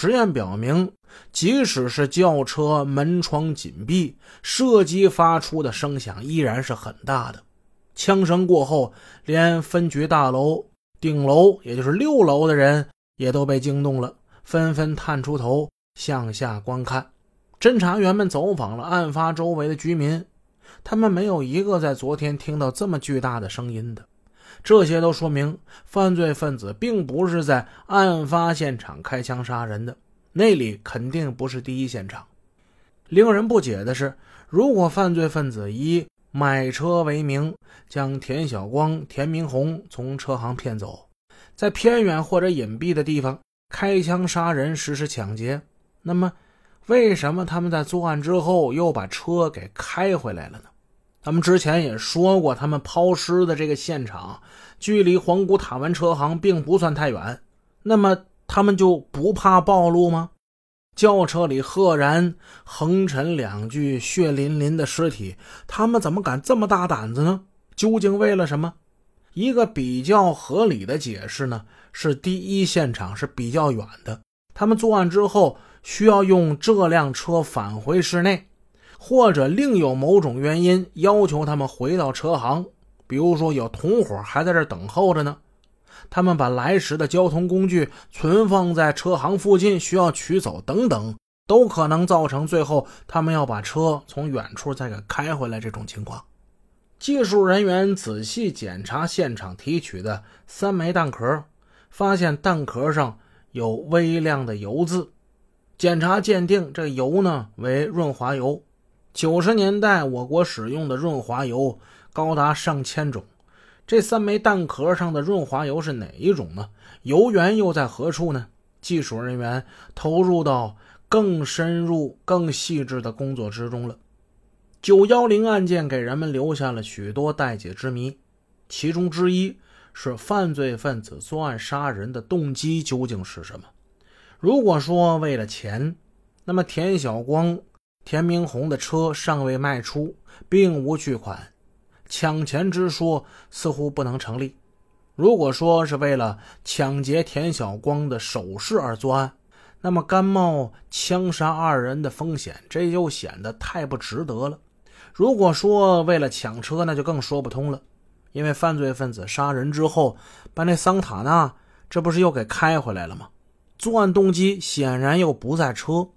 实验表明，即使是轿车门窗紧闭，射击发出的声响依然是很大的。枪声过后，连分局大楼顶楼，也就是六楼的人也都被惊动了，纷纷探出头向下观看。侦查员们走访了案发周围的居民，他们没有一个在昨天听到这么巨大的声音的。这些都说明犯罪分子并不是在案发现场开枪杀人的，那里肯定不是第一现场。令人不解的是，如果犯罪分子以买车为名将田晓光、田明红从车行骗走，在偏远或者隐蔽的地方开枪杀人实施抢劫，那么为什么他们在作案之后又把车给开回来了呢？咱们之前也说过，他们抛尸的这个现场距离黄谷塔湾车行并不算太远。那么他们就不怕暴露吗？轿车里赫然横陈两具血淋淋的尸体，他们怎么敢这么大胆子呢？究竟为了什么？一个比较合理的解释呢，是第一现场是比较远的，他们作案之后需要用这辆车返回室内。或者另有某种原因要求他们回到车行，比如说有同伙还在这等候着呢，他们把来时的交通工具存放在车行附近，需要取走等等，都可能造成最后他们要把车从远处再给开回来这种情况。技术人员仔细检查现场提取的三枚弹壳，发现弹壳上有微量的油渍，检查鉴定，这油呢为润滑油。九十年代，我国使用的润滑油高达上千种。这三枚弹壳上的润滑油是哪一种呢？油源又在何处呢？技术人员投入到更深入、更细致的工作之中了。九幺零案件给人们留下了许多待解之谜，其中之一是犯罪分子作案杀人的动机究竟是什么？如果说为了钱，那么田晓光。田明红的车尚未卖出，并无巨款，抢钱之说似乎不能成立。如果说是为了抢劫田小光的首饰而作案，那么甘冒枪杀二人的风险，这就显得太不值得了。如果说为了抢车，那就更说不通了，因为犯罪分子杀人之后，把那桑塔纳这不是又给开回来了吗？作案动机显然又不在车。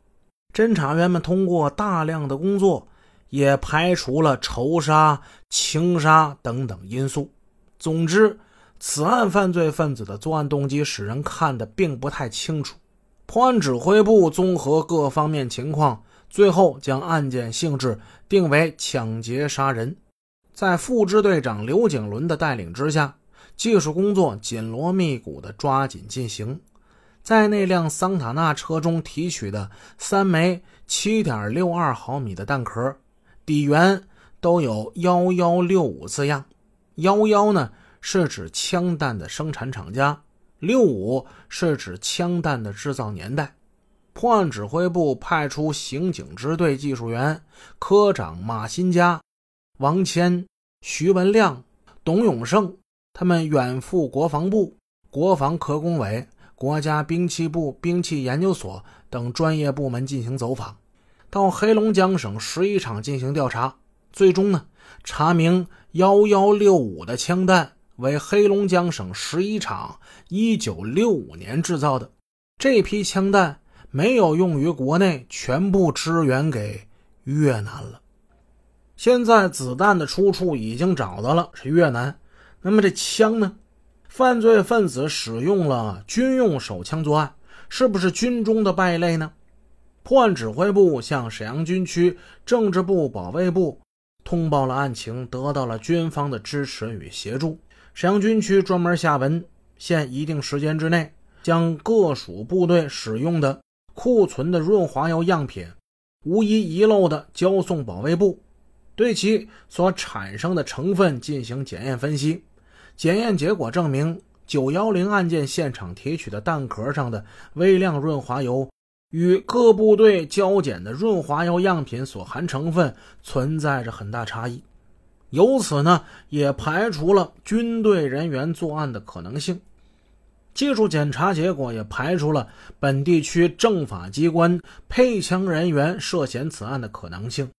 侦查员们通过大量的工作，也排除了仇杀、情杀等等因素。总之，此案犯罪分子的作案动机使人看得并不太清楚。破案指挥部综合各方面情况，最后将案件性质定为抢劫杀人。在副支队长刘景伦的带领之下，技术工作紧锣密鼓地抓紧进行。在那辆桑塔纳车中提取的三枚7.62毫米的弹壳，底缘都有幺幺六五字样。幺幺呢是指枪弹的生产厂家，六五是指枪弹的制造年代。破案指挥部派出刑警支队技术员科长马新家、王谦、徐文亮、董永胜，他们远赴国防部、国防科工委。国家兵器部兵器研究所等专业部门进行走访，到黑龙江省十一厂进行调查，最终呢查明幺幺六五的枪弹为黑龙江省十一厂一九六五年制造的，这批枪弹没有用于国内，全部支援给越南了。现在子弹的出处已经找到了，是越南。那么这枪呢？犯罪分子使用了军用手枪作案，是不是军中的败类呢？破案指挥部向沈阳军区政治部、保卫部通报了案情，得到了军方的支持与协助。沈阳军区专门下文，限一定时间之内，将各属部队使用的库存的润滑油样品，无一遗漏的交送保卫部，对其所产生的成分进行检验分析。检验结果证明，九幺零案件现场提取的弹壳上的微量润滑油与各部队交检的润滑油样品所含成分存在着很大差异，由此呢，也排除了军队人员作案的可能性。技术检查结果也排除了本地区政法机关配枪人员涉嫌此案的可能性。